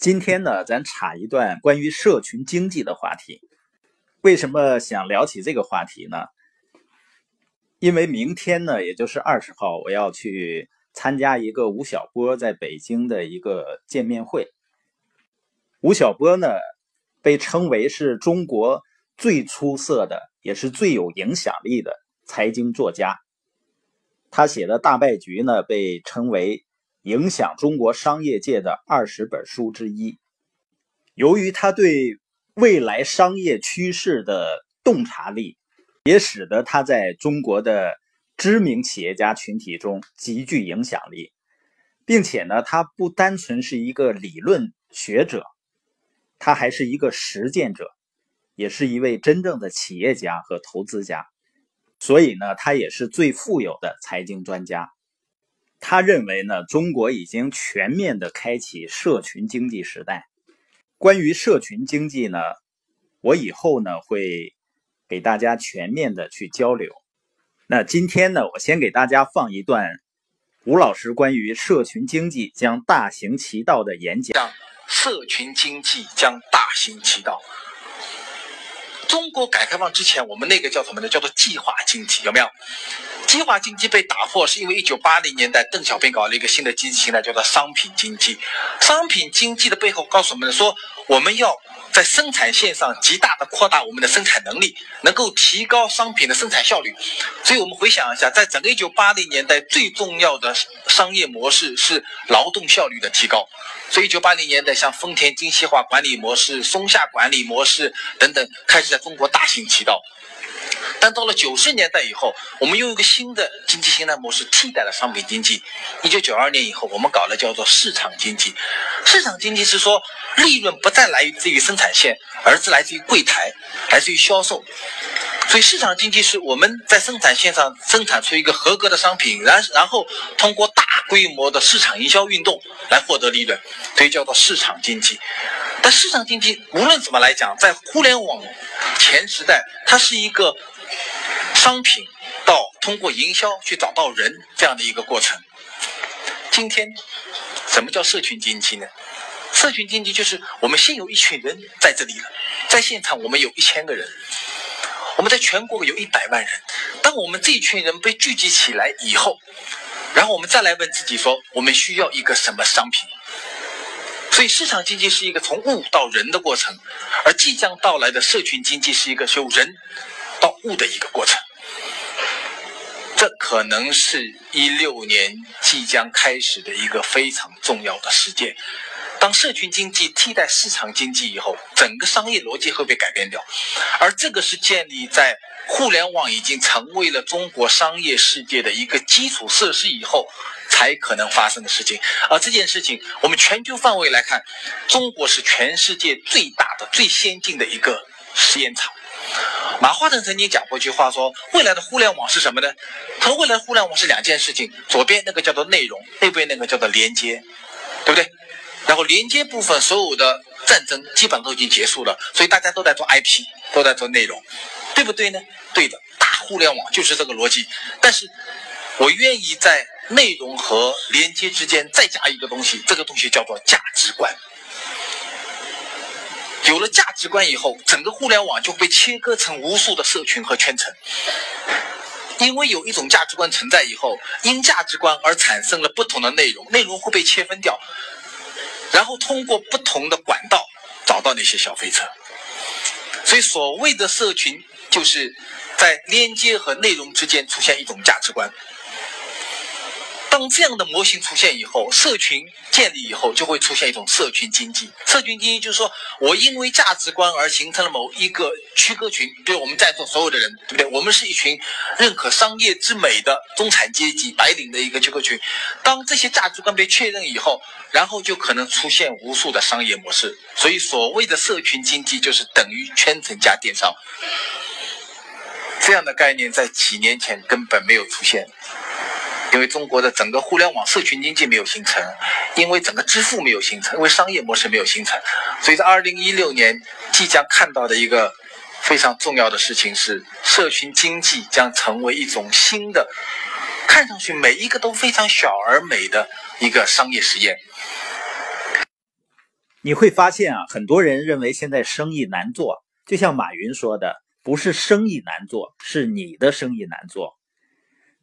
今天呢，咱插一段关于社群经济的话题。为什么想聊起这个话题呢？因为明天呢，也就是二十号，我要去参加一个吴晓波在北京的一个见面会。吴晓波呢，被称为是中国最出色的，也是最有影响力的财经作家。他写的大败局呢，被称为。影响中国商业界的二十本书之一。由于他对未来商业趋势的洞察力，也使得他在中国的知名企业家群体中极具影响力，并且呢，他不单纯是一个理论学者，他还是一个实践者，也是一位真正的企业家和投资家。所以呢，他也是最富有的财经专家。他认为呢，中国已经全面的开启社群经济时代。关于社群经济呢，我以后呢会给大家全面的去交流。那今天呢，我先给大家放一段吴老师关于社群经济将大行其道的演讲。社群经济将大行其道。中国改革开放之前，我们那个叫什么呢？叫做计划经济，有没有？计划经济被打破，是因为一九八零年代邓小平搞了一个新的经济形态，叫做商品经济。商品经济的背后告诉我们说，我们要在生产线上极大的扩大我们的生产能力，能够提高商品的生产效率。所以我们回想一下，在整个一九八零年代，最重要的商业模式是劳动效率的提高。所以一九八零年代，像丰田精细化管理模式、松下管理模式等等，开始在中国大行其道。但到了九十年代以后，我们用一个新的经济形态模式替代了商品经济。一九九二年以后，我们搞了叫做市场经济。市场经济是说，利润不再来自于生产线，而是来自于柜台，来自于销售。所以市场经济是我们在生产线上生产出一个合格的商品，然然后通过大规模的市场营销运动来获得利润，所以叫做市场经济。但市场经济无论怎么来讲，在互联网前时代，它是一个。商品到通过营销去找到人这样的一个过程。今天，什么叫社群经济呢？社群经济就是我们先有一群人在这里了，在现场我们有一千个人，我们在全国有一百万人。当我们这一群人被聚集起来以后，然后我们再来问自己说，我们需要一个什么商品？所以，市场经济是一个从物到人的过程，而即将到来的社群经济是一个由人。到物的一个过程，可能是一六年即将开始的一个非常重要的事件。当社群经济替代市场经济以后，整个商业逻辑会被改变掉，而这个是建立在互联网已经成为了中国商业世界的一个基础设施以后才可能发生的事情。而这件事情，我们全球范围来看，中国是全世界最大的、最先进的一个实验场。马化腾曾经讲过一句话，说未来的互联网是什么呢？他未来互联网是两件事情，左边那个叫做内容，右边那个叫做连接，对不对？然后连接部分所有的战争基本都已经结束了，所以大家都在做 IP，都在做内容，对不对呢？对的，大互联网就是这个逻辑。但是我愿意在内容和连接之间再加一个东西，这个东西叫做价值观。有了价值观以后，整个互联网就被切割成无数的社群和圈层。因为有一种价值观存在以后，因价值观而产生了不同的内容，内容会被切分掉，然后通过不同的管道找到那些消费者。所以，所谓的社群，就是在连接和内容之间出现一种价值观。当这样的模型出现以后，社群建立以后，就会出现一种社群经济。社群经济就是说我因为价值观而形成了某一个区隔群，对我们在座所有的人，对不对？我们是一群认可商业之美的中产阶级白领的一个区隔群。当这些价值观被确认以后，然后就可能出现无数的商业模式。所以，所谓的社群经济就是等于圈层加电商。这样的概念在几年前根本没有出现。因为中国的整个互联网社群经济没有形成，因为整个支付没有形成，因为商业模式没有形成，所以在二零一六年即将看到的一个非常重要的事情是，社群经济将成为一种新的，看上去每一个都非常小而美的一个商业实验。你会发现啊，很多人认为现在生意难做，就像马云说的，不是生意难做，是你的生意难做，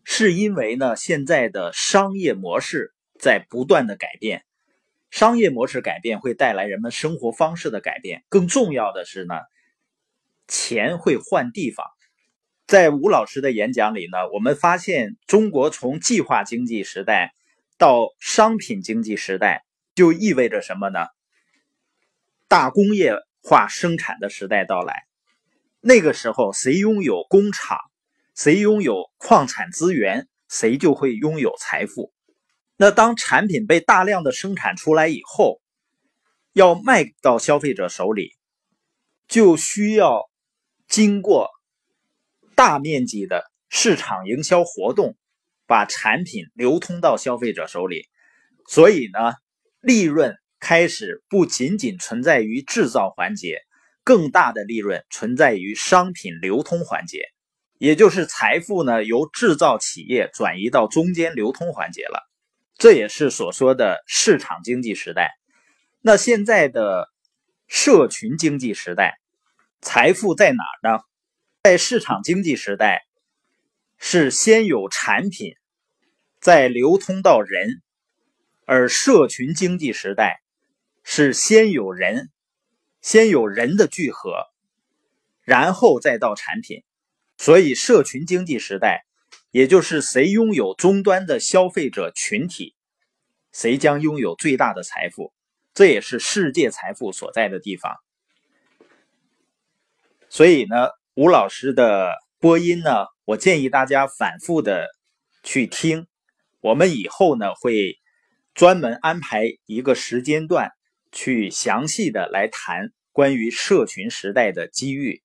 是因为呢，现在的商业模式在不断的改变，商业模式改变会带来人们生活方式的改变，更重要的是呢，钱会换地方。在吴老师的演讲里呢，我们发现中国从计划经济时代到商品经济时代，就意味着什么呢？大工业化生产的时代到来，那个时候谁拥有工厂，谁拥有矿产资源，谁就会拥有财富。那当产品被大量的生产出来以后，要卖到消费者手里，就需要经过大面积的市场营销活动，把产品流通到消费者手里。所以呢，利润。开始不仅仅存在于制造环节，更大的利润存在于商品流通环节，也就是财富呢由制造企业转移到中间流通环节了。这也是所说的市场经济时代。那现在的社群经济时代，财富在哪儿呢？在市场经济时代，是先有产品，再流通到人，而社群经济时代。是先有人，先有人的聚合，然后再到产品。所以，社群经济时代，也就是谁拥有终端的消费者群体，谁将拥有最大的财富。这也是世界财富所在的地方。所以呢，吴老师的播音呢，我建议大家反复的去听。我们以后呢，会专门安排一个时间段。去详细的来谈关于社群时代的机遇。